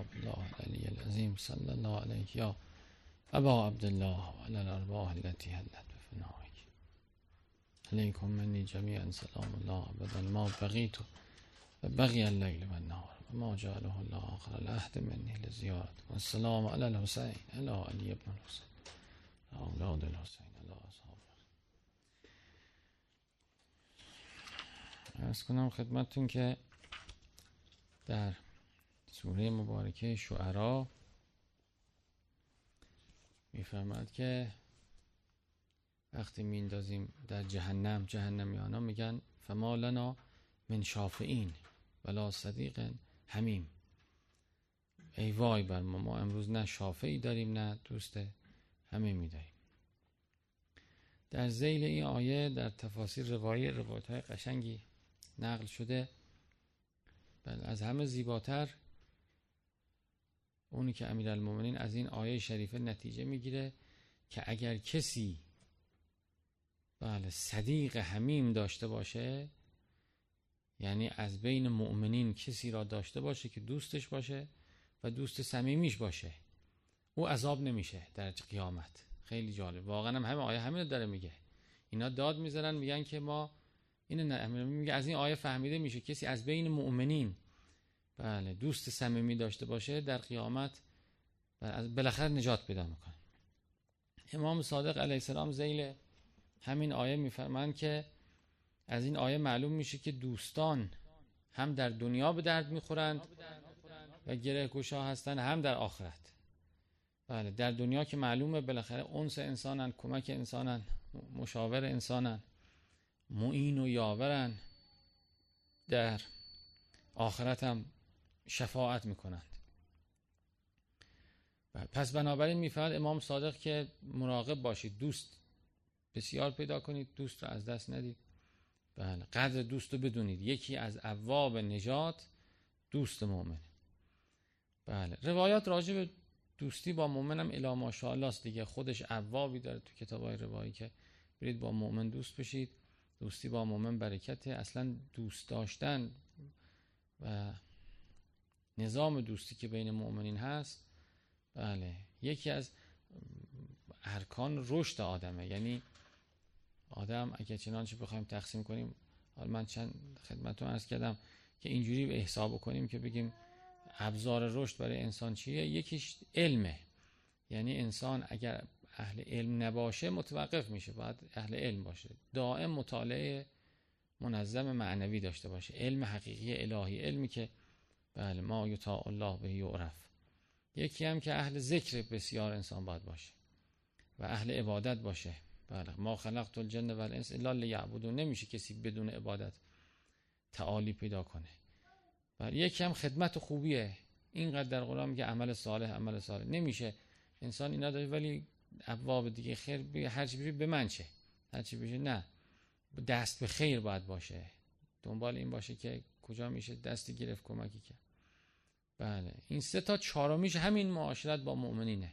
کتاب الله العلی العظیم صلی الله علیه یا ابا عبدالله و علی الارواح التي حلت بفنائك علیکم منی جمیعا سلام الله ابدا. ما بقیت و بقی اللیل و النهار و ما جعله الله آخر العهد منی لزیارت و السلام علی الحسین علی علی ابن الحسین. اولاد الحسین علی اصحاب ارز کنم خدمتتون که در سوره مبارکه شعرا میفرماد که وقتی میندازیم در جهنم جهنمیانا میگن فما لنا من شافعین ولا صدیق همیم ای وای بر ما ما امروز نه شافعی داریم نه دوست همه میداریم در زیل این آیه در تفاسیر روایی روایت های قشنگی نقل شده. بل از همه زیباتر اونی که امیرالمومنین از این آیه شریفه نتیجه می‌گیره که اگر کسی بله صدیق همیم داشته باشه یعنی از بین مؤمنین کسی را داشته باشه که دوستش باشه و دوست صمیمیش باشه او عذاب نمیشه در قیامت. خیلی جالب. واقعا هم همه آیه همین داره میگه. اینا داد می‌زنن میگن که ما این میگه از این آیه فهمیده میشه کسی از بین مؤمنین بله دوست صمیمی داشته باشه در قیامت بله، بالاخره نجات پیدا می‌کنه. امام صادق علیه السلام زیل همین آیه میفرمند که از این آیه معلوم میشه که دوستان هم در دنیا به درد می‌خورند و گره گشا هستند هم در آخرت. بله در دنیا که معلومه بالاخره اونس انسانن کمک انسانن مشاور انسانن معین و یاورن در آخرت هم شفاعت می‌کنند. بله، پس بنابراین میفرد امام صادق که مراقب باشید دوست بسیار پیدا کنید دوست رو از دست ندید. بله قدر دوست رو بدونید. یکی از اواب نجات دوست مؤمنه. بله روایات راجع به دوستی با مؤمنم الا ماشاءالله است دیگه. خودش اوابی داره تو کتاب های روایی که برید با مؤمن دوست بشید. دوستی با مؤمن برکته. اصلا دوست داشتن و نظام دوستی که بین مؤمنین هست بله یکی از ارکان رشد آدمه. یعنی آدم اگه چنانچه بخوایم تقسیم کنیم حالا من چند خدمتتون ارز کردم که اینجوری به حساب کنیم که بگیم ابزار رشد برای انسان چیه؟ یکیش علمه. یعنی انسان اگر اهل علم نباشه متوقف میشه. باید اهل علم باشه. دائم مطالعه منظم معنوی داشته باشه. علم حقیقی الهی علمی که بله ما یطاع الله به یعرف یکی هم که اهل ذکر بسیار انسان باید باشه و اهل عبادت باشه. بله ما خلقت الجن و الانس الا لیعبدون. نمیشه کسی بدون عبادت تعالی پیدا کنه. بله یکی هم خدمت خوبیه. اینقدر در قرآن میگه عمل صالح عمل صالح. نمیشه. انسان اینا داره ولی ابواب دیگه خیر هر چی به من چه هر چی بشه نه. دست به خیر باید باشه. دنبال این باشه که کجا میشه دستی گرفت کمکی کرد. بله. این سه تا چهارمیش همین معاشرت با مؤمنینه.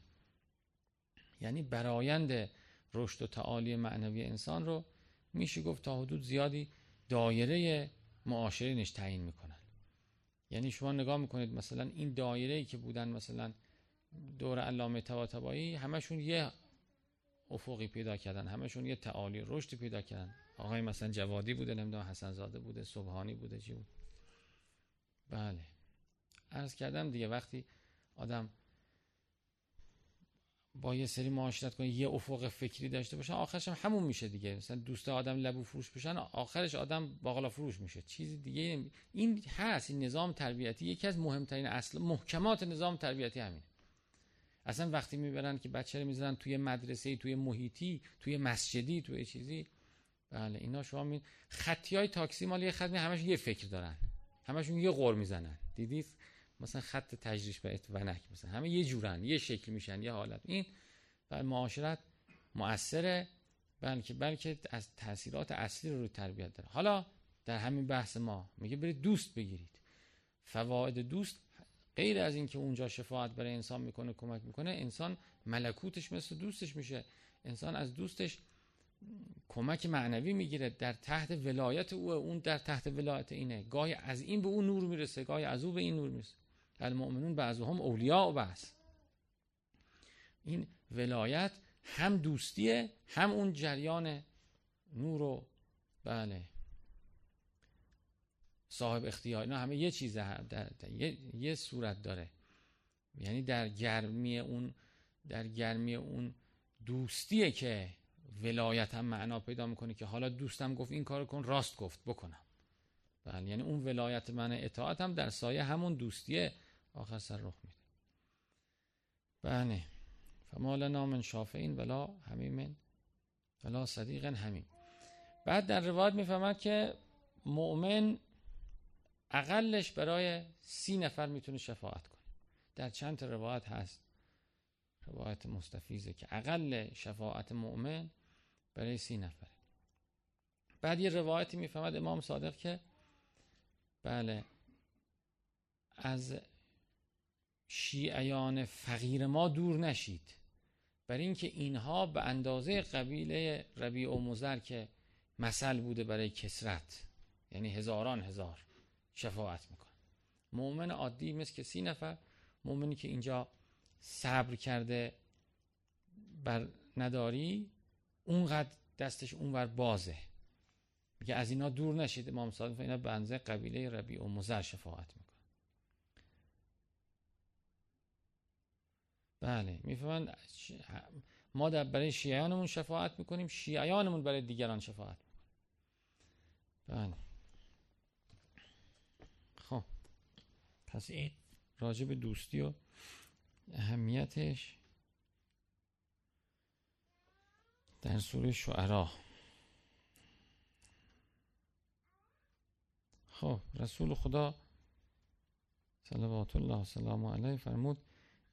یعنی برایند رشد و تعالی معنوی انسان رو میشه گفت تا حدود زیادی دایره معاشرینش تعیین می‌کنن. یعنی شما نگاه می‌کنید مثلا این دایره ای که بودن مثلا دور علامه طباطبایی همشون یه افقی پیدا کردن همشون یه تعالی رشدی پیدا کردن. آقای مثلا جوادی بوده نمی‌دونم حسن زاده بوده صبحانی بوده چی بود. بله. عرض کردم دیگه وقتی آدم با یه سری معاشرت کنه یه افق فکری داشته باشه آخرش هم همون میشه دیگه. مثلا دوست آدم لبو فروش بشن آخرش آدم باقلا فروش میشه. چیزی دیگه این هست این نظام تربیتی یکی از مهمترین اصل محکمات نظام تربیتی همینه. اصلا وقتی می‌برن که بچه رو می‌ذارن توی مدرسه توی محیطی توی مسجدی توی چیزی بله اینا شما می خطی های تاکسی مال یه خدمه همش یه فکر دارن. همشون یه قور می‌زنن. دیدید مثلا خط تجریش به ونک مثلا. همه یه جورن یه شکل میشن یه حالت. این بر معاشرت مؤثره بلکه بلکه از تاثیرات اصلی رو, رو تربیت داره. حالا در همین بحث ما میگه برید دوست بگیرید. فواید دوست غیر از اینکه اونجا شفاعت برای انسان می‌کنه کمک می‌کنه انسان ملکوتش مثل دوستش میشه. انسان از دوستش کمک معنوی می‌گیره در تحت ولایت او اون در تحت ولایت اینه. گاهی از این به اون نور می‌رسه گاهی از او به این نور می‌رسه. المؤمنون بعضهم اولیاء و بعض. این ولایت هم دوستیه هم اون جریان نور و بله. صاحب اختیار اینا همه یه چیزه در, یه،, یه صورت داره. یعنی در گرمی اون در گرمی اون دوستیه که ولایت هم معنا پیدا می‌کنه که حالا دوستم گفت این کار کن راست گفت بکنم. بله یعنی اون ولایت من اطاعت هم در سایه همون دوستیه. آخر سر رخ میده. بله. فمال نام شافعین ولا همین ولا صدیق همین بعد در روایت می‌فهمد که مؤمن اقلش برای سی نفر می‌تونه شفاعت کنه. در چند روایت هست. روایت مستفیزه که اقل شفاعت مؤمن برای سی نفره. بعد یه روایتی می‌فهمد امام صادق که بله از شیعیان فقیر ما دور نشید. برای اینکه اینها به اندازه قبیله ربیع و مزر که مثل بوده برای کسرت یعنی هزاران هزار شفاعت می‌کنه. مؤمن عادی مثل که سی نفر مؤمنی که اینجا صبر کرده بر نداری اونقدر دستش اونور بازه. میگه از اینا دور نشید. امام صادق اینا بنزه قبیله ربیع و مزر شفاعت می‌کنه بله می‌فهمن ما در برای شیعیانمون شفاعت می‌کنیم شیعیانمون برای دیگران شفاعت می‌کنیم بله. خب. پس این راجع به دوستی و اهمیتش. در سوره شعرا. خب رسول خدا صلوات الله سلام علیه فرمود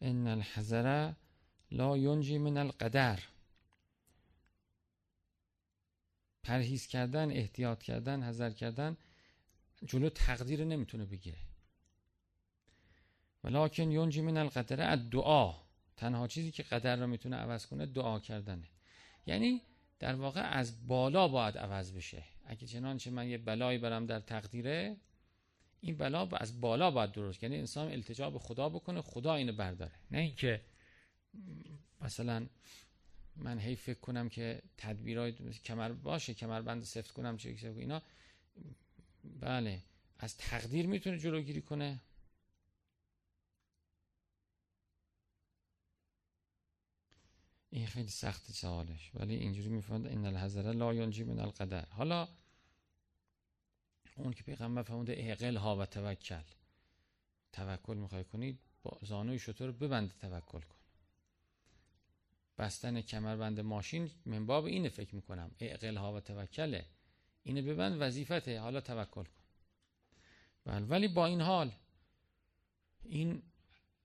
ان الحذر لا ینجی من القدر. پرهیز کردن احتیاط کردن حذر کردن جلو تقدیر نمی‌تونه بگیره. ولکن ینجی من القدر الدعا تنها چیزی که قدر رو می‌تونه عوض کنه دعا کردنه. یعنی در واقع از بالا باید عوض بشه. اگه چنانچه من یه بلایی برم در تقدیره این بلا از بالا باید درست یعنی انسان التجا به خدا بکنه خدا اینو برداره. نه اینکه مثلا من هی فکر کنم که تدبیرای کمر باشه کمربند سفت کنم چه اینا بله از تقدیر می‌تونه جلوگیری کنه. این خیلی سخت سوالش. ولی اینجوری می‌فهمد این الحذر لا ینجی من القدر. حالا اون که پیغمبر فرموده اعقل ها و توکل. توکل می‌خوای کنید با زانوی شطور ببند توکل کن. بستن کمربند ماشین من باب اینه فکر می‌کنم. اعقل ها و توکله. اینه ببند وظیفته. حالا توکل کن. بله ولی با این حال این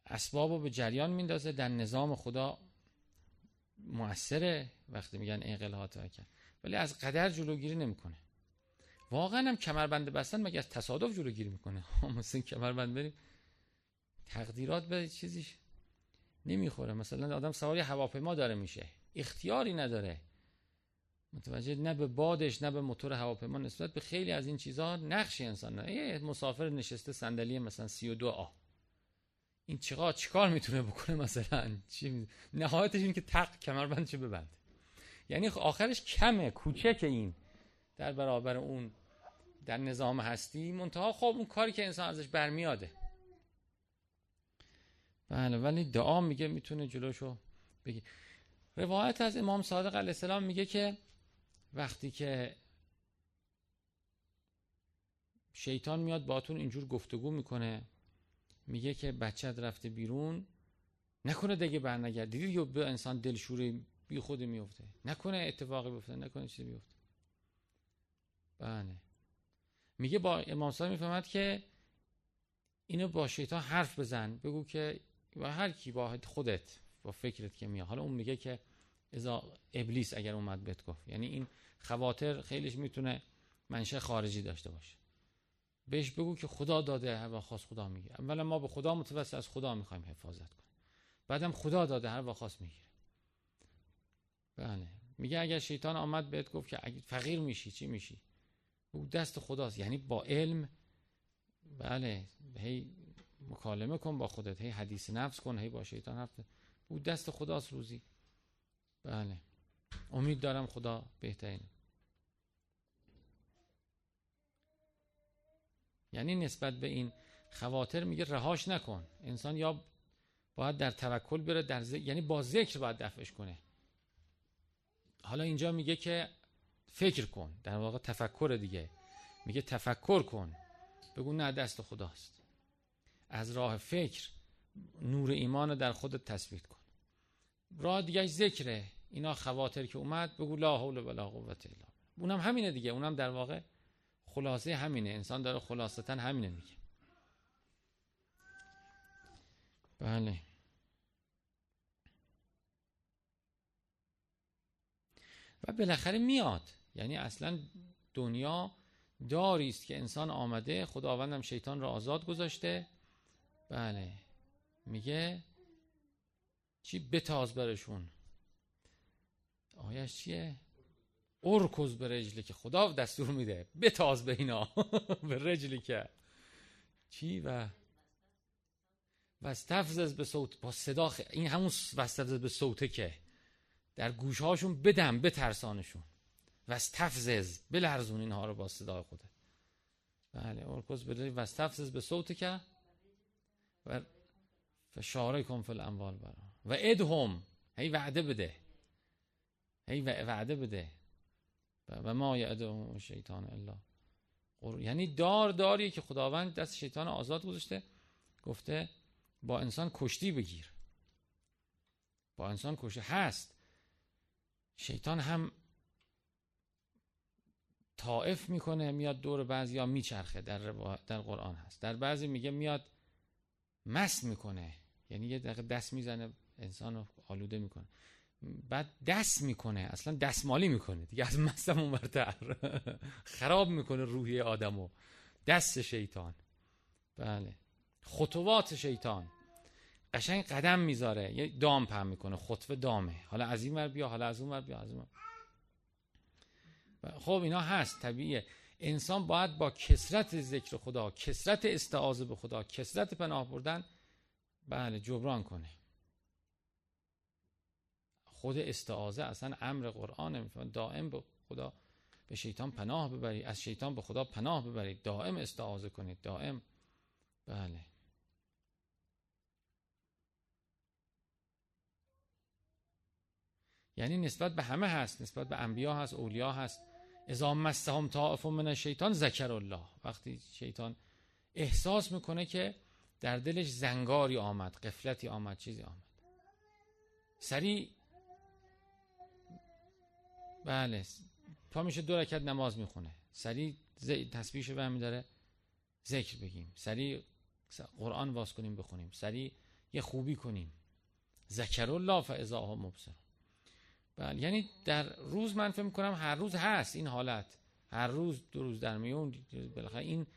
اسباب رو به جریان میندازه. در نظام خدا موثره وقتی میگن ها توکل ولی از قدر جلوگیری نمی‌کنه. واقعا هم کمربند بستن مگه از تصادف جلوگیری می‌کنه؟ مثلا کمربند بریم. تقدیرات به چیزیش نمی‌خوره. مثلا آدم سواری هواپیما داره میشه. اختیاری نداره. متوجه نه به بادش نه به موتور هواپیما نسبت به خیلی از این چیزها نقش انسان نه مسافر نشسته صندلی مثلا 32 آ. این چقدر چیکار می‌تونه بکنه مثلا؟ چی نهایتش این که تق کمربندشو ببنده یعنی آخرش کمه کوچک این. در برابر اون در نظام هستی منتها خب اون کاری که انسان ازش برمیاده بله ولی دعا میگه می‌تونه جلوشو بگی. روایت از امام صادق علیه السلام میگه که وقتی که شیطان میاد باتون اینجور گفتگو می‌کنه. میگه که بچت رفته بیرون نکنه دیگه برنگرد. دیدید یا به انسان دلشوری بی خود میفته. نکنه اتفاقی بیفته نکنه چیزی بیفته. بله. میگه با امام صادق می‌فهمد که اینو با شیطان حرف بزن بگو که و هر کی با خودت با فکرت که میاد. حالا اون میگه که ازا ابلیس اگر اومد بهت گفت. یعنی این خواطر خیلیش می‌تونه منشه خارجی داشته باشه. بهش بگو که خدا داده هر وقت خواست خدا میگه اولا ما به خدا متوسط از خدا می‌خوایم حفاظت کنیم. بعدم خدا داده هر وقت خواست می‌گیره. بله. میگه اگر شیطان آمد بهت گفت که اگه فقیر میشی چی میشی؟ او دست خداست. یعنی با علم بله هی مکالمه کن با خودت هی حدیث نفس کن هی با شیطان حرف او دست خداست روزی. بله. امید دارم خدا بهترینه. یعنی نسبت به این خواطر میگه رهاش نکن. انسان یا باید در توکل بره در ذکر یعنی با ذکر باید دفعش کنه. حالا اینجا میگه که فکر کن. در واقع تفکر دیگه. میگه تفکر کن. بگو نه دست خداست. از راه فکر نور ایمان رو در خودت تثبیت کن. راه دیگه ذکره. اینا خواطر که اومد بگو لا حول ولا قوت الا اونم همینه دیگه. اونم در واقع خلاصه همینه. انسان داره خلاصتا همینه میگه. بله. و بالاخره میاد. یعنی اصلا دنیا داری است که انسان آمده خداوندم شیطان را آزاد گذاشته. بله. میگه چی؟ بتاز برشون. آیش چیه؟ ارکز به رجلی که خدا دستور میده. بتاز به اینا. به رجلی که. چی و وستفزز به صوت با صدا این همون وستفزز به صوته که در گوشهاشون بدم بترسانشون. وستفزز بلرزون اینها رو با صدای خوده بله ارکز به وستفزز به صوت که و فشاره کن فل اموال برا. و ادهم. هی وعده بده. هی وعده بده. و ما یعدهم شیطان الا یعنی دار داری که خداوند دست شیطان آزاد گذاشته گفته با انسان کشتی بگیر. با انسان کشتی هست. شیطان هم طائف می‌کنه میاد دور بعضی یا میچرخه. در, در قرآن هست. در بعضی میگه میاد مست می‌کنه. یعنی یه دقیقه دست می‌زنه انسان رو آلوده می‌کنه. بعد دست می‌کنه اصلا دستمالی می‌کنه. دیگه از مستم اونورتر. خراب می‌کنه روحی آدمو. دست شیطان. بله. خطوات شیطان. قشنگ قدم می‌ذاره. یه دام پهم می‌کنه. خطوه دامه. حالا از این ور بیا حالا از اون ور بیا از اون خب اینا هست. طبیعیه. انسان باید با کسرت ذکر خدا کسرت استعاذه به خدا کسرت پناه بردن بله جبران کنه. خود استعاذه اصلا امر قرآن دائم به خدا به شیطان پناه ببرید. از شیطان به خدا پناه ببرید. دائم استعاذه کنید. دائم. بله. یعنی نسبت به همه هست. نسبت به انبیا هست اولیا هست. اذا مستهم طائف من شیطان ذکر الله. وقتی شیطان احساس می‌کنه که در دلش زنگاری آمد قفلتی آمد چیزی آمد. سریع بله. پا میشه دو رکت نماز می‌خونه. سریع تسبیحشو برمی داره. ذکر بگیم. سریع قرآن واس کنیم بخونیم. سریع یه خوبی کنیم. ذکر الله فاذا هم مبصر. بله. یعنی در روز من فکر کنم هر روز هست این حالت. هر روز دو روز در میون بالاخره این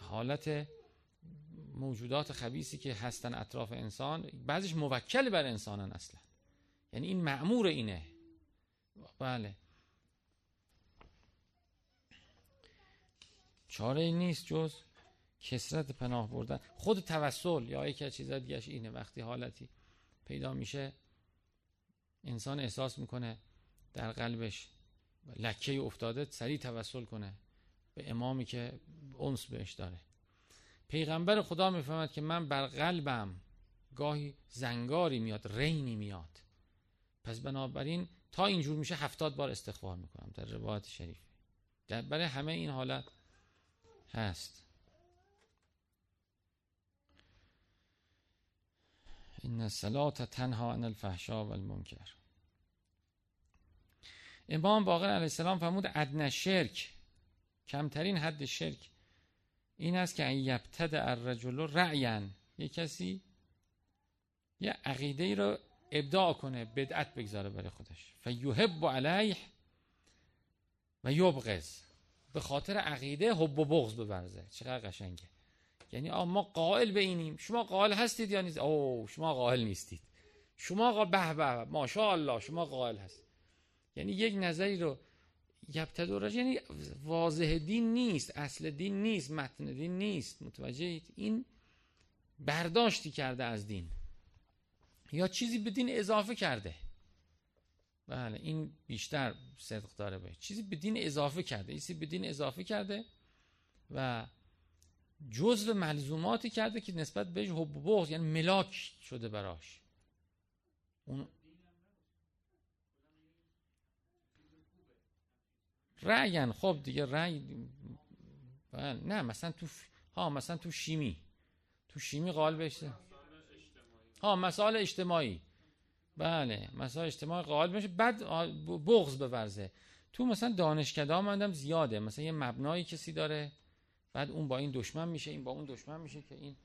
حالت موجودات خبیسی که هستن اطراف انسان بعضیش موکل بر انسانن اصلا. یعنی این معمور اینه. بله. چاره نیست جز کسرت پناه بردن. خود توسل یا یکی از چیزا دیگه اینه وقتی حالتی پیدا میشه انسان احساس می‌کنه در قلبش لکه افتاده سریع توسل کنه به امامی که اونس بهش داره. پیغمبر خدا می‌فهمد که من بر قلبم گاهی زنگاری میاد رینی میاد. پس بنابراین تا اینجور میشه هفتاد بار استغفار می‌کنم در روایت شریف. برای همه این حالت هست. این الصلاه تنها عن الفحشاء والمنکر. امام باقر علیه السلام فرمود ادن شرک کمترین حد شرک این است که یبتد الرجل رعین یه کسی یه عقیده ای رو ابداع کنه بدعت بگذاره برای خودش. فیحب علیه و یبغض. به خاطر عقیده حب و بغض ببرزه. چقدر قشنگه. یعنی ما قائل به اینیم شما قائل هستید یا نیست؟ او شما قائل نیستید. شما قائل به به ماشاءالله شما قائل هست. یعنی یک نظری رو یبتدورش یعنی واضح دین نیست اصل دین نیست متن دین نیست. متوجهید این برداشتی کرده از دین. یا چیزی به دین اضافه کرده. بله این بیشتر صدق داره به چیزی به دین اضافه کرده چیزی به دین اضافه کرده و جزء ملزوماتی کرده که نسبت بهش حب و بغض یعنی ملاک شده براش. اون رأین خب دیگه رأی بله نه مثلا تو ها مثلا تو شیمی. تو شیمی قال بشه. ها مسائل اجتماعی. بله مسائل اجتماعی قال بشه. بعد بغض بورزه تو مثلا دانشکده مندم زیاده. مثلا یه مبنایی کسی داره بعد اون با این دشمن میشه این با اون دشمن میشه که این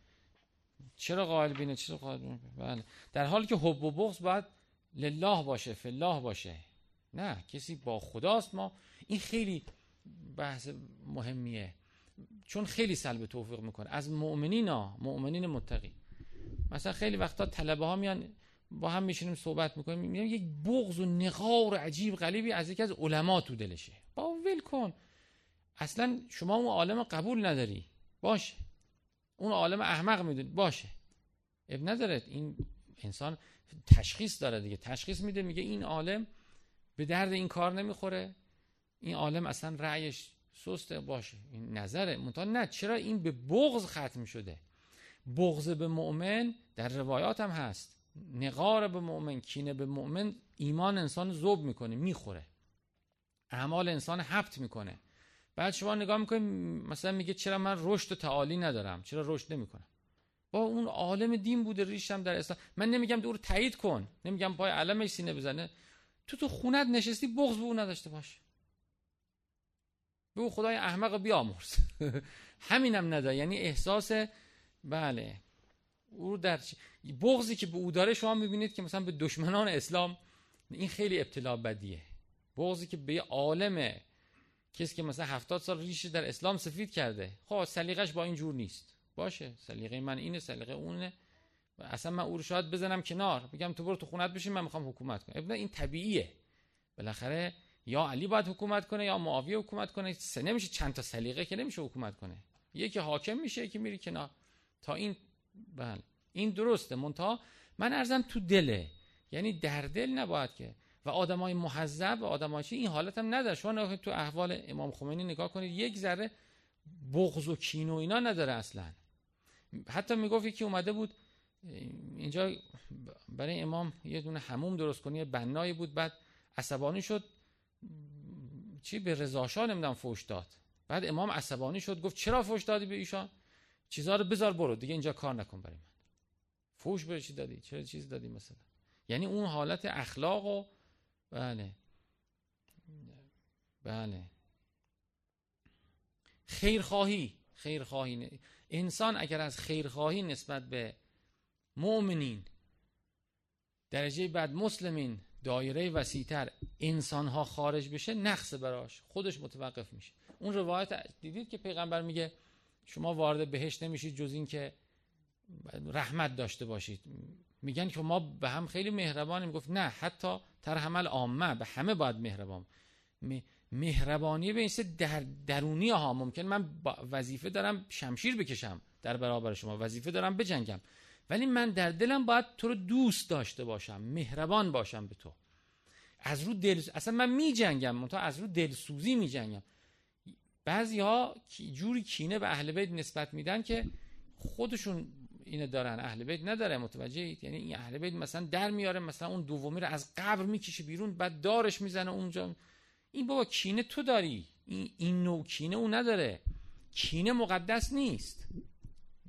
چرا قائل بینه چرا قائل بله. در حالی که حب و بغض باید لله باشه فلاح باشه. نه کسی با خداست ما. این خیلی بحث مهمیه. چون خیلی سلب توفیق می‌کنه. از مؤمنین ها مؤمنین متقی. مثلا خیلی وقتا طلبه ها میان با هم میشینیم صحبت می‌کنیم می‌بینیم یک بغض و نقار عجیب غلیبی از یکی از علما تو دلشه. با ول کن. اصلا شما اون عالم قبول نداری. باشه. اون عالم احمق می‌دونی. باشه. اب نداره این انسان تشخیص داره دیگه. تشخیص میده میگه این عالم به درد این کار نمی‌خوره. این عالم اصلا رأیش سسته. باشه. این نظره. منتها نه. چرا این به بغض ختم شده؟ بغض به مؤمن در روایات هم هست. نقار به مؤمن کینه به مؤمن ایمان انسان زوب می‌کنه می‌خوره. اعمال انسان حبت می‌کنه. بعد شما نگاه می‌کنید مثلا میگه چرا من رشد و تعالی ندارم؟ چرا رشد نمی‌کنم؟ با اون عالم دین بوده ریشم در اسلام. من نمیگم دور تایید کن. نمیگم پای علمش سینه بزنه. تو تو خونت نشستی بغض به اون نداشته باش. به او خدای احمق بیامرز. همینم نداره. یعنی احساس بله. او در بغضی که به او داره شما می‌بینید که مثلا به دشمنان اسلام این خیلی ابتلا بدیه. بغضی که به عالم کسی که مثلا هفتاد سال ریش در اسلام سفید کرده. خب سلیقش با این جور نیست. باشه سلیقه من اینه سلیقه اونه. اصلا من او رو شاید بزنم کنار. بگم تو برو تو خونت بشین من می‌خوام حکومت کنم. این طبیعیه. بالاخره یا علی باید حکومت کنه یا معاویه حکومت کنه. نمیشه چند تا سلیقه که نمیشه حکومت کنه. یکی حاکم میشه یکی میری کنار. تا این بله. این درسته منتها من ارزم تو دله. یعنی در دل نباید که. و آدمای محذب و آدمای این حالت هم نداره. شما تو احوال امام خمینی نگاه کنید یک ذره بغض و کین و اینا نداره اصلا. حتی می‌گفت که اومده بود اینجا برای امام یه دونه هموم درست کنی بنایی بود بعد عصبانی شد. چی به رضا نمی‌دونم فوش داد. بعد امام عصبانی شد گفت چرا فوش دادی به ایشان؟ چیزها رو بذار برو دیگه اینجا کار نکن برای فوش به چی دادی؟ چرا چیز دادی مثلا؟ یعنی اون حالت اخلاق و بله. بله. خیرخواهی. خیرخواهی. انسان اگر از خیرخواهی نسبت به مؤمنین درجه بعد مسلمین دایره وسیعتر انسان ها خارج بشه نقص براش. خودش متوقف میشه. اون روایت دیدید که پیغمبر میگه شما وارد بهشت نمیشید جز این که رحمت داشته باشید. میگن که ما به هم خیلی مهربانیم. گفت نه حتی ترحمل عامه به همه باید مهربان. مهربانی به این در درونی ها ممکن. من وظیفه دارم شمشیر بکشم در برابر شما. وظیفه دارم بجنگم. ولی من در دلم باید تو رو دوست داشته باشم مهربان باشم به تو. از رو دل اصلا من می جنگم تا از رو دلسوزی می جنگم بعضی ها جوری کینه به اهل بیت نسبت میدن که خودشون اینه دارن اهل بیت نداره متوجه اید یعنی این اهل بیت مثلا در میاره مثلا اون دومی رو از قبر می‌کشه بیرون بعد دارش می‌زنه اونجا. این بابا کینه تو داری. این, این نوع کینه اون نداره. کینه مقدس نیست.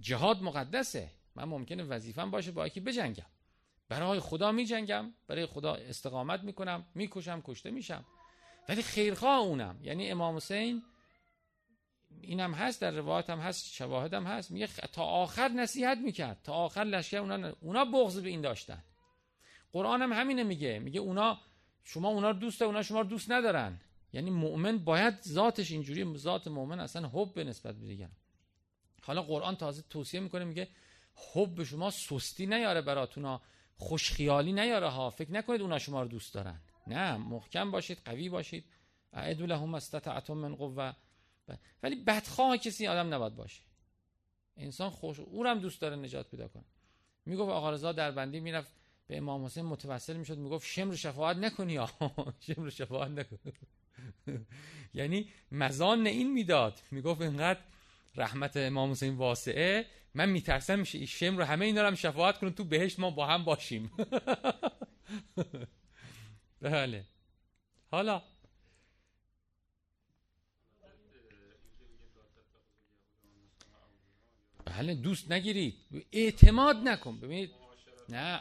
جهاد مقدسه. من ممکنه وظیفم باشه با یکی بجنگم. برای خدا میجنگم برای خدا استقامت می‌کنم می‌کشم کشته میشم. ولی خیرخواه اونم. یعنی امام حسین اینم هست در روایت هم هست شواهد هم هست. میگه تا آخر نصیحت می‌کرد. تا آخر لشکر اونا اونا بغض به این داشتن. قرآن هم همینه میگه. میگه اونا شما اونا رو دوست اونا شما رو دوست ندارن. یعنی مؤمن باید ذاتش اینجوری ذات مؤمن اصلا حب به نسبت به دیگران. حالا قرآن تازه توصیه می‌کنه میگه حب شما سستی نیاره براتونا خوشخیالی نیاره ها. فکر نکنید اونا شما رو دوست دارن. نه محکم باشید قوی باشید. اعدو لهم استطعتم من قوه ولی بدخواه کسی آدم نباید باشه. انسان خوش او هم دوست داره نجات پیدا کنه. می‌گفت آقا رضا در بندی می‌رفت به امام حسین متوسل می‌شد می‌گفت شمر شفاعت نکنی شمر شفاعت نکن. یعنی مزان این می‌داد. می‌گفت اینقدر رحمت امام حسین واسعه. من میترسم میشه شم رو همه اینا رو هم شفاعت کنن تو بهشت ما با هم باشیم. بله. حالا بله دوست نگیرید. اعتماد نکن. ببینید نه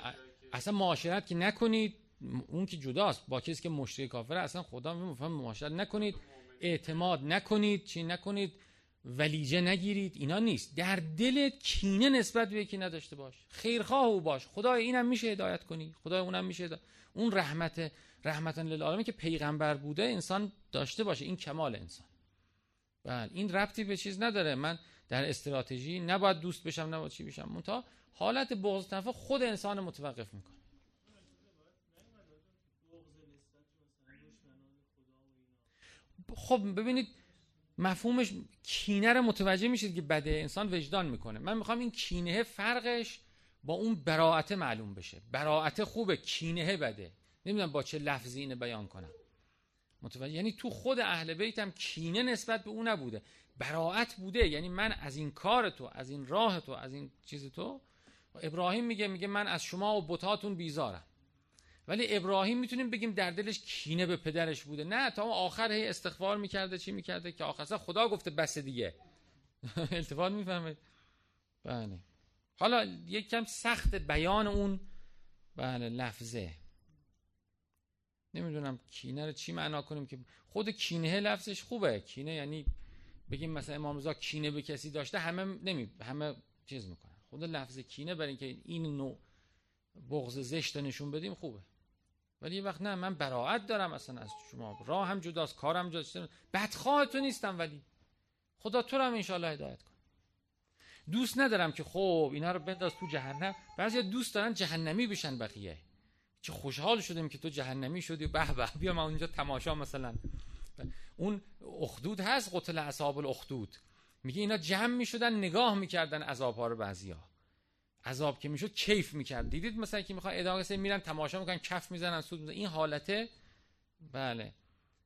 اصلا معاشرت که نکنید اون که جداست. با کسی که مشتری کافره اصلا خدا میفهم معاشرت نکنید. اعتماد نکنید چی نکنید ولیجه نگیرید. اینا نیست. در دلت کینه نسبت به یکی نداشته باش. خیرخواه او باش. خدای اینم میشه هدایت کنی. خدای اونم میشه اون رحمت رحمتا للعالمین که پیغمبر بوده انسان داشته باشه. این کمال انسان. بله این ربطی به چیز نداره. من در استراتژی نباید دوست بشم نباید چی بشم. منتها حالت بغض طرف خود انسان متوقف می‌کنه. خب ببینید مفهومش کینه رو متوجه میشید که بده. انسان وجدان می‌کنه. من می‌خوام این کینه فرقش با اون براعت معلوم بشه. براعت خوبه کینه بده. نمی‌دونم با چه لفظی اینو بیان کنم. متوجه یعنی تو خود اهل بیت هم کینه نسبت به اون نبوده. براعت بوده. یعنی من از این کار تو از این راه تو از این چیز تو. ابراهیم میگه میگه من از شما و بتاتون بیزارم. ولی ابراهیم می‌تونیم بگیم در دلش کینه به پدرش بوده. نه تا آخر هی استغفار می‌کرده چی می‌کرده؟ که آخر خدا گفته بس دیگه. التفات می‌فهمید بله. حالا یک کم سخت بیان اون بله لفظه. نمی‌دونم کینه رو چی معنا کنیم که خود کینه لفظش خوبه. کینه یعنی بگیم مثلا امام رضا کینه به کسی داشته همه نمی همه چیز می‌کنن. خود لفظ کینه برای اینکه این نوع بغض زشت نشون بدیم خوبه. ولی یه وقت نه من براعت دارم اصلا از شما. راه هم جداست کارم جداست. بدخواه تو نیستم ولی. خدا تو رو هم انشالله هدایت کن دوست ندارم که خب اینا رو بنداز تو جهنم. بعضی دوست دارن جهنمی بشن بقیه. چه خوشحال شدیم که تو جهنمی شدی. به به بیا ما اونجا تماشا مثلا. اون اخدود هست قتل اصحاب الاخدود. میگه اینا جمع می‌شدن نگاه می‌کردن عذاب ها رو بعضیا عذاب که می‌شد کیف می‌کرد. دیدید مثلا که می‌خوان ادامه سه میرن تماشا می‌کنن کف می‌زنن سود می‌زنن. این حالته؟ بله.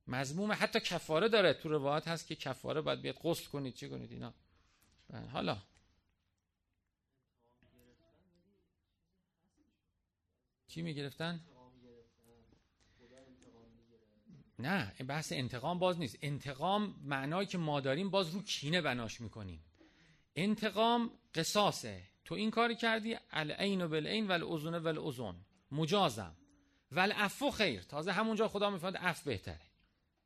مضموم حتی کفاره داره. تو روایت هست که کفاره باید بیاد غسل کنید چی کنید اینا. بله. حالا. چی می‌گرفتن؟ نه بحث انتقام باز نیست. انتقام معنایی که ما داریم باز رو کینه بناش می‌کنیم. انتقام قصاصه. تو این کاری کردی العین و بالعین و الازون و الازون مجازم. والعفو خیر. تازه همونجا خدا می‌فهمد اف بهتره.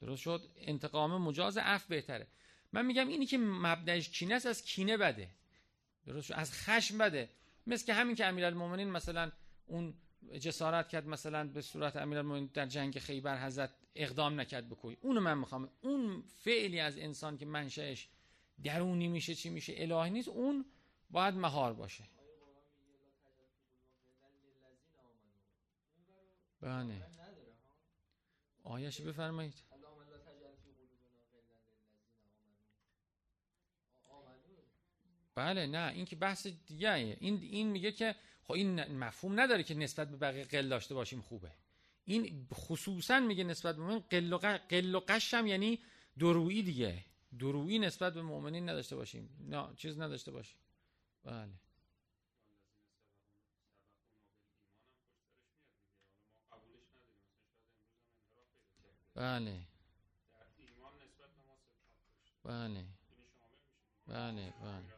درست شد؟ انتقام مجاز اف بهتره. من میگم اینی که مبدأش کینه است از کینه بده. درست شد؟ از خشم بده. مثل که همین که امیرالمومنین مثلا اون جسارت کرد مثلا به صورت امیرالمومنین در جنگ خیبر حضرت اقدام نکرد بکوی. اونو من می‌خوام. اون فعلی از انسان که منشأش درونی میشه چی میشه الهی نیست اون باید مهار باشه. بله. آیش بفرمایید. بله نه این که بحث دیگه این این میگه که خب این مفهوم نداره که نسبت به بقیه قل داشته باشیم خوبه. این خصوصا میگه نسبت به مؤمن قل و, قل و قشم یعنی درویی دیگه. درویی نسبت به مؤمنین نداشته باشیم. نه چیز نداشته باشیم. بله. بله. بله. بله بله.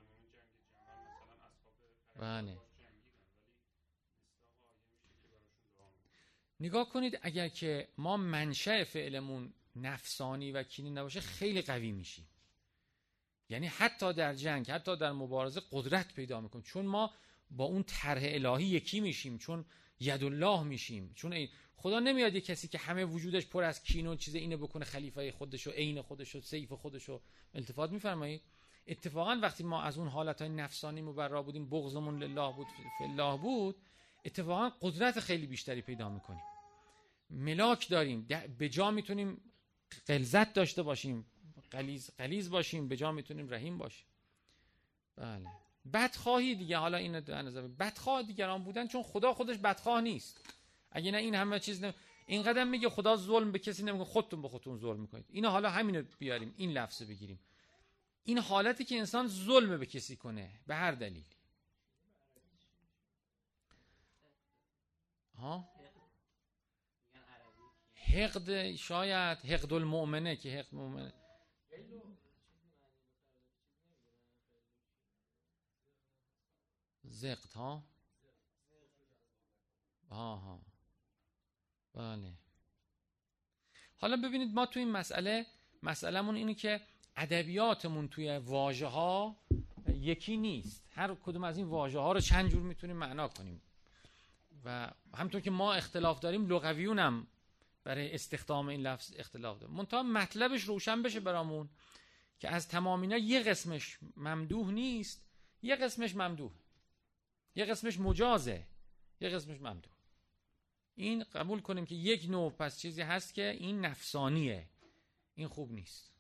بله نگاه کنید اگر که ما منشأ فعلمون نفسانی و کینی نباشه خیلی قوی میشیم. یعنی حتی در جنگ حتی در مبارزه قدرت پیدا می‌کنیم. چون ما با اون طرح الهی یکی میشیم چون ید الله میشیم. چون خدا نمیاد یه کسی که همه وجودش پر از کین و چیز اینه بکنه خلیفه خودش و عین خودش و سیف خودش و التفات میفرمایید؟ اتفاقا وقتی ما از اون حالت های نفسانی مبرا بودیم بغضمون لله بود الله بود اتفاقا قدرت خیلی بیشتری پیدا می‌کنیم. ملاک داریم به جا می‌تونیم قلزت داشته باشیم قلیز, قلیز باشیم به جا می‌تونیم رحیم باشیم. بله. بدخواهی دیگه حالا این در نظر بدخواه دیگران بودن چون خدا خودش بدخواه نیست. اگه نه این همه چیز. این قدم میگه خدا ظلم به کسی نمیگه خودتون به خودتون ظلم می‌کنید. اینا حالا همینو بیاریم این لفظ بگیریم. این حالتی که انسان ظلم به کسی کنه به هر دلیل ها؟ حقد شاید حقد المؤمنه که حقد مؤمنه. زقت ها؟ ها بله. حالا ببینید ما تو این مسئله مسئلهمون اینه که ادبیاتمون توی واژه ها یکی نیست. هر کدوم از این واژه ها رو چند جور می‌تونیم معنا کنیم. و همطور که ما اختلاف داریم لغویون هم برای استخدام این لفظ اختلاف داریم منتها مطلبش روشن بشه برامون که از تمام اینا یه قسمش ممدوح نیست یه قسمش ممدوح. یه قسمش مجازه یه قسمش ممدوح. این قبول کنیم که یک نوع پس چیزی هست که این نفسانیه. این خوب نیست.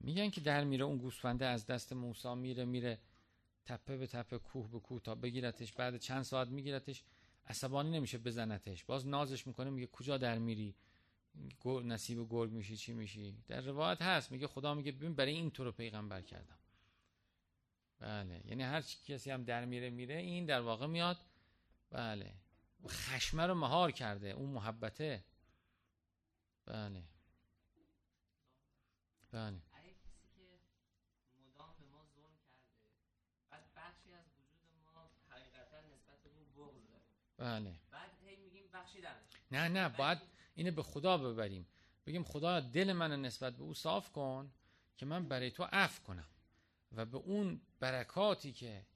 میگن که در میره اون گوسفنده از دست موسی میره میره تپه به تپه کوه به کوه تا بگیرتش. بعد چند ساعت میگیرتش عصبانی نمیشه بزنتش. باز نازش می‌کنه میگه کجا در میری؟ نصیب گرگ میشی چی میشی؟ در روایت هست. میگه خدا میگه ببین برای این تو رو پیغمبر کردم. بله. یعنی هر کسی هم در میره میره. این در واقع میاد. بله. خشمه رو مهار کرده. اون محبته. بله. بله. بله. بعد هی میگیم بخشیدن نه نه باید اینو به خدا ببریم. بگیم خدا دل من نسبت به او صاف کن که من برای تو عفو کنم و به اون برکاتی که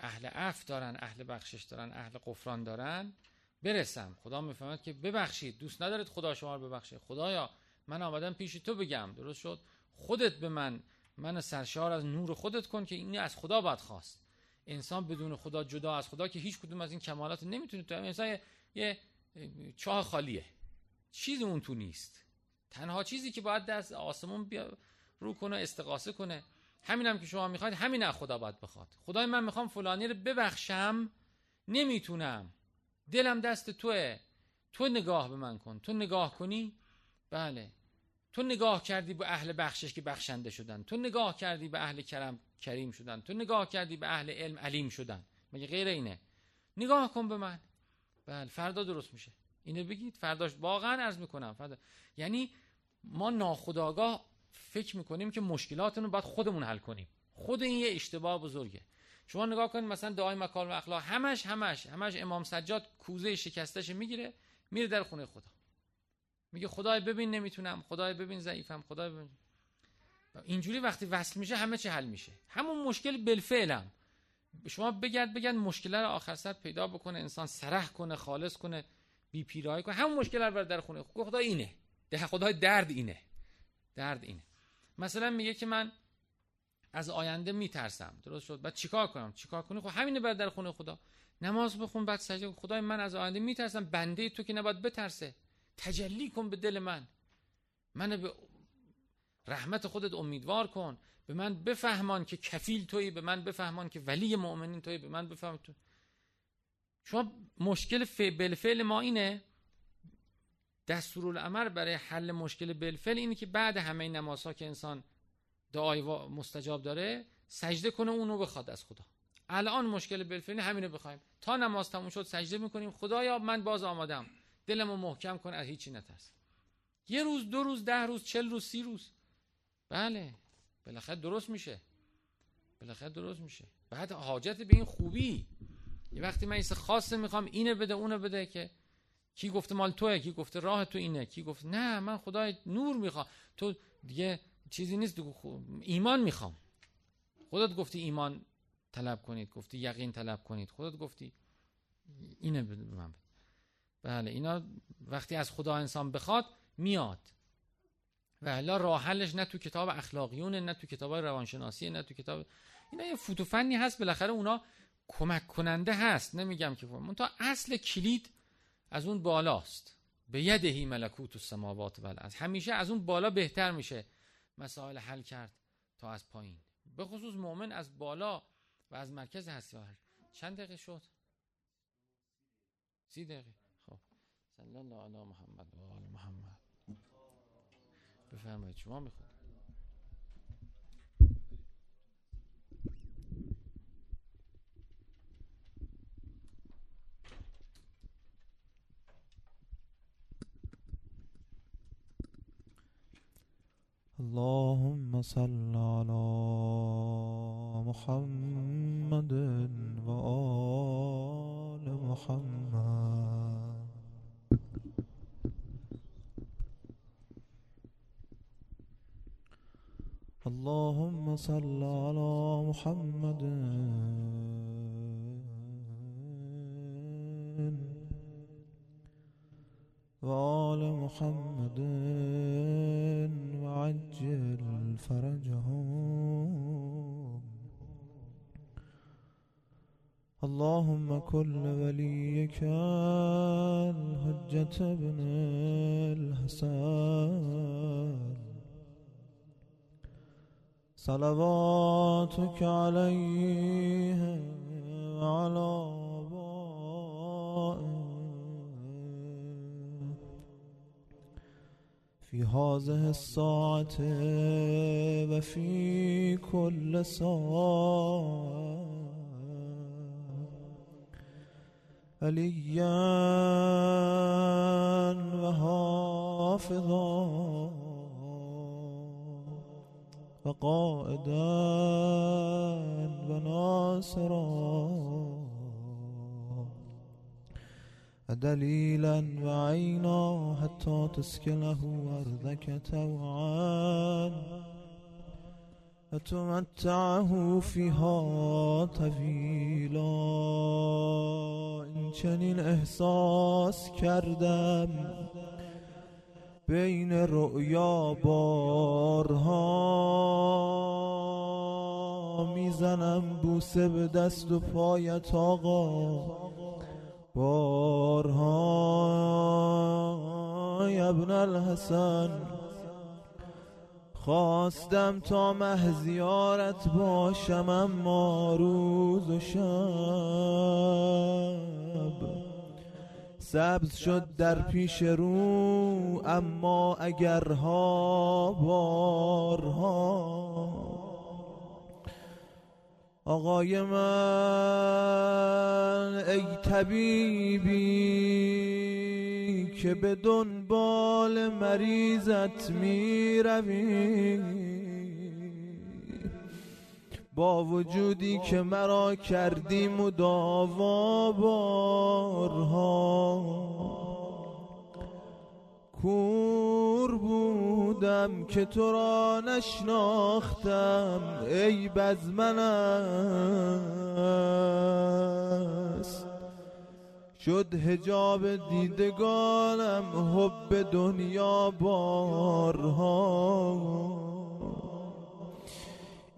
اهل عفو دارن اهل بخشش دارن اهل قفران دارن برسم. خدا می‌فهمد که ببخشید. دوست ندارید خدا شما رو ببخشه. خدایا من آمدم پیش تو بگم. درست شد؟ خودت به من من سرشار از نور خودت کن که این از خدا باید خواست انسان بدون خدا جدا از خدا که هیچ کدوم از این کمالات نمی‌تونه تو انسان یه چاه خالیه. چیزی اون تو نیست. تنها چیزی که باید دست آسمون بیا رو کنه استقاسه کنه. همین هم که شما می‌خواید همین از خدا باید بخواد. خدای من می‌خوام فلانی رو ببخشم نمی‌تونم. دلم دست توه. تو نگاه به من کن. تو نگاه کنی؟ بله. تو نگاه کردی به اهل بخشش که بخشنده شدن. تو نگاه کردی به اهل کرم. کریم شدن. تو نگاه کردی به اهل علم علیم شدن. مگه غیر اینه؟ نگاه کن به من. بله فردا درست میشه. اینو بگید. فرداش واقعا عرض می‌کنم فردا. یعنی ما ناخداگاه فکر می‌کنیم که مشکلاتمون رو باید خودمون حل کنیم. خود این یه اشتباه بزرگه. شما نگاه کنید مثلا دعای مکارم اخلاق همش همش همش امام سجاد کوزه شکستش می‌گیره میره در خونه خدا. میگه خدای ببین نمی‌تونم. خدای ببین ضعیفم. خدای ببین. اینجوری وقتی وصل میشه همه چی حل میشه. همون مشکل بالفعلم شما بگرد بگن مشکل رو آخر سر پیدا بکنه انسان سرح کنه خالص کنه بی پیرایی کنه. همون مشکل رو در خونه خدا اینه. ده خدای درد اینه. درد اینه. مثلا میگه که من از آینده میترسم. درست شد. بعد چیکار کنم؟ چیکار کنی؟ خب همینه بر در خونه خدا. نماز بخون بعد سجده خدای من از آینده میترسم. بنده تو که نباید بترسه. تجلی کن به دل من. من به رحمت خودت امیدوار کن. به من بفهمان که کفیل تویی به من بفهمان که ولی مؤمنین تویی به من بفهم تو. شما مشکل بالفعل ما اینه. دستورالعمل برای حل مشکل بالفعل اینه که بعد همه این نمازها که انسان دعای مستجاب داره سجده کنه اونو بخواد از خدا. الان مشکل بالفعل همینو بخوایم. تا نماز تموم شد سجده می‌کنیم. خدایا من باز آمادم. دلمو محکم کن از هیچی نترس. یه روز دو روز ده روز چل روز سی روز. بله. بالاخره درست میشه. بالاخره درست میشه. بعد حاجت به این خوبی. یه وقتی من خاصه می‌خوام اینه بده اونه بده که کی گفته مال توه کی گفته راه تو اینه کی گفته نه من خدای نور می‌خوام. تو دیگه چیزی نیست ایمان می‌خوام. خودت گفتی ایمان طلب کنید گفتی یقین طلب کنید. خودت گفتی اینه به من بله اینا وقتی از خدا انسان بخواد میاد. و الا راه حلش نه تو کتاب اخلاقیونه نه تو کتاب روانشناسی نه تو کتاب اینا یه فوتوفنی هست بالاخره اونا کمک کننده هست. نمیگم که من تا اصل کلید از اون بالاست. به یدهی ملکوت السماوات و الارض همیشه از اون بالا بهتر میشه مسائل حل کرد تا از پایین. به خصوص مؤمن از بالا و از مرکز هستی چند دقیقه شد؟ سی دقیقه. خب. صلی الله علی محمد و آل محمد. بفرمایید شما میخواد اللهم صل على محمد وآل محمد. اللهم صل على محمد. وآل محمد وعجل فرجهم. اللهم كل وليك الحجة ابن الحسن. صلواتك عليه وعلى في هذه الساعة وفي كل ساعة. عليا وحافظا. وقائدا وناصرا. دليلا وعينا حتى تسكنه أرضك توعا. وتمتعه فيها طويلا. این چنین احساس کردم بین رؤیا بارها می‌زنم بوسه به دست و پایت آقا بارهای ابن الحسن خواستم تا مهزیارت باشم اما روز و شب سبز شد در پیش رو اما اگرها بارها. آقای من ای طبیبی که به دنبال مریضت می روی با وجودی که مرا کردی مداوا بارها. کور بودم که تو را نشناختم ای بز من است. شد هجاب دیدگانم حب دنیا بارها.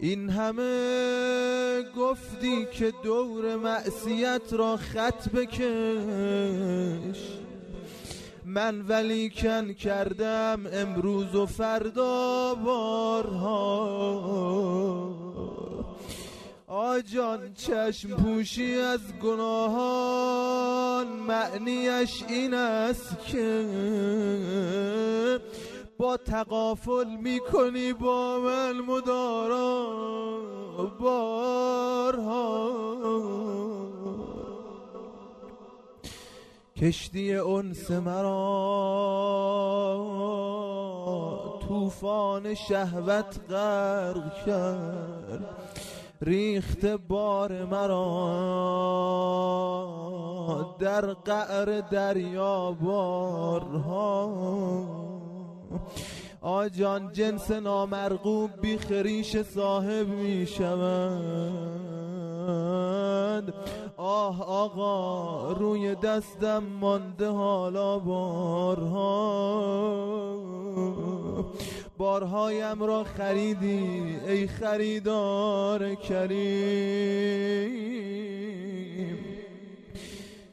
این همه گفتی که دور معصیت را خط بکش. من ولی کن کردم امروز و فردا بارها. آجان چشم پوشی از گناهان معنیش این است که با تقافل می‌کنی با من مدارا بارها. کشتی انس مرا طوفان شهوت غرق کرد ریخت بار مرا. در قعر دریا بارها. آجان جنس نامرغوب بی خریش صاحب می شود. آه آقا روی دستم مانده حالا بارها. بارهایم را خریدی ای خریدار کریم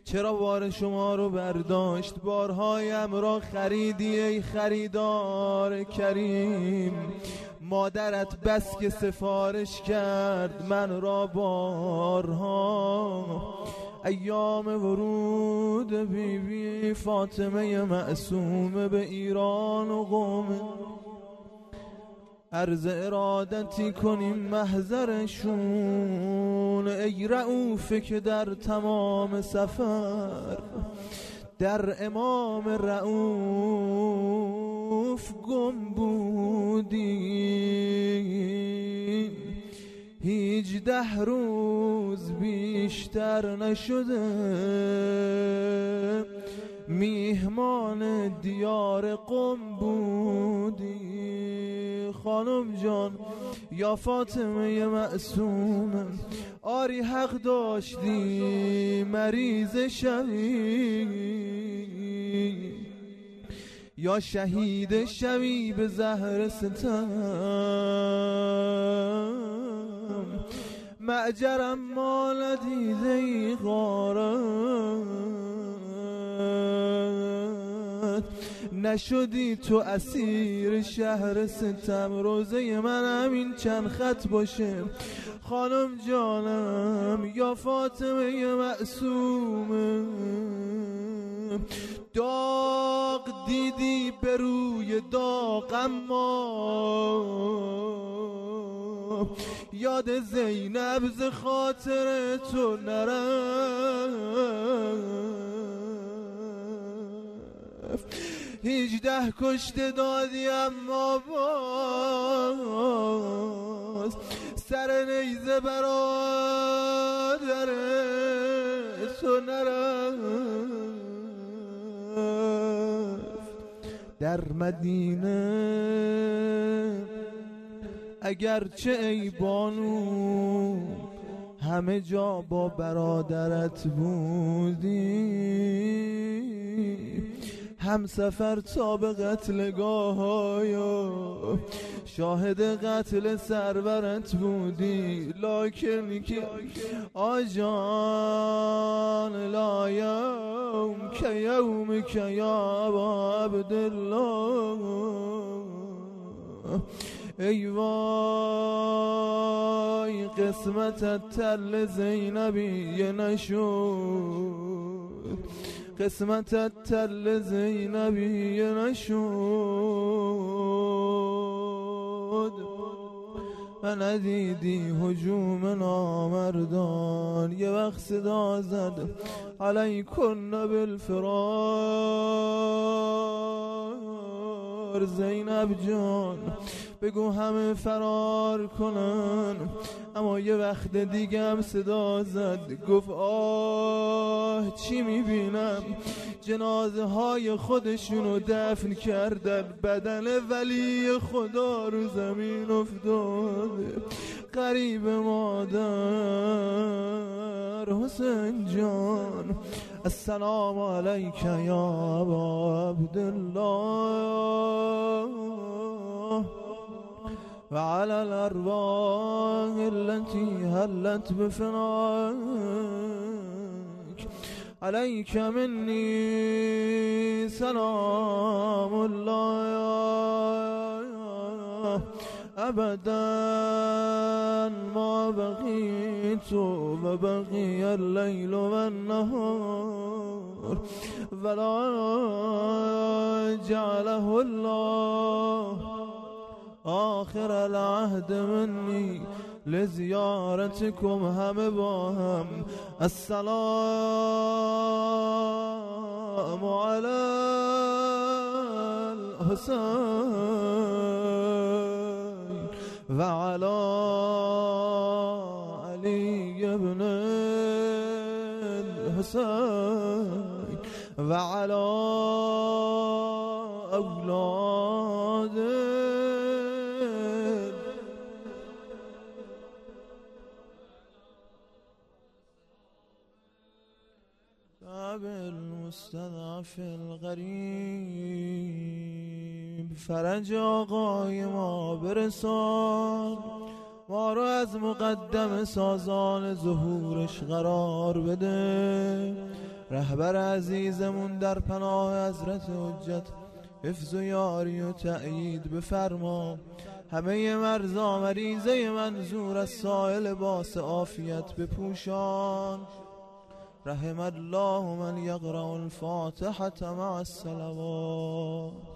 چرا بار شما رو برداشت؟ بارهایم را خریدی ای خریدار کریم. مادرت بس که سفارش کرد من را بارها. ایام ورود بی بی فاطمه معصومه به ایران و قوم. عرض ارادتی کنیم محضرشون. ای رعوفه که در تمام سفر در امام رعوف گم بودی هیچده روز بیشتر نشده. میهمان دیار قم بودی. خانم جان یا فاطمه معصوم آری حق داشتی مریض شوی یا شهید شوی به زهر ستم. معجرم مال دیده ای غارت نشدی تو اسیر شهر ستم. روزه من همین چند خط باشه. خانم جانم یا فاطمه معصومه. داغ دیدی به روی داغ اما یاد زینب ز خاطر تو نرفت هیچده کشته دادی اما باز سر نیزه برادر تو نرفت. در مدینه اگرچه ای بانو همه جا با برادرت بودی هم سفر تا به قتلگاه ها شاهد قتل سرورت بودی. لاکن که آجان لا یوم که یوم که یا عبدالله. ای وای قسمتت تل زینبی نشد قسمتت تل زینبی نشد. و ندیدی حجوم نامردان. یه وقت صدا زد علیکن بالفرار. زینب جان بگو همه فرار کنن. اما یه وقت دیگه هم صدا زد گفت آه چی می‌بینم؟ جنازه های خودشونو دفن کردن. بدن ولی خدا رو زمین افتاده. قریب مادر حسین جان. السلام علیک یا عبدالله. وعلى الأرواح التي هلت بفناك عليك مني سلام الله أبدا. ما بقيت وبقي الليل والنهار. ولا جعله الله آخر العهد مني لزيارتكم هم باهم السلام على الحسين وعلى علي بن الحسين وعلى المستضعف الغریب. فرج آقای ما برسان. ما رو از مقدم سازان ظهورش قرار بده. رهبر عزیزمون در پناه حضرت حجت حفظ و یاری و تأیید بفرما. همه مرزا مریضه منظور از سائل باس عافیت بپوشان. رحم الله من یقرأ الفاتحة مع الصلوات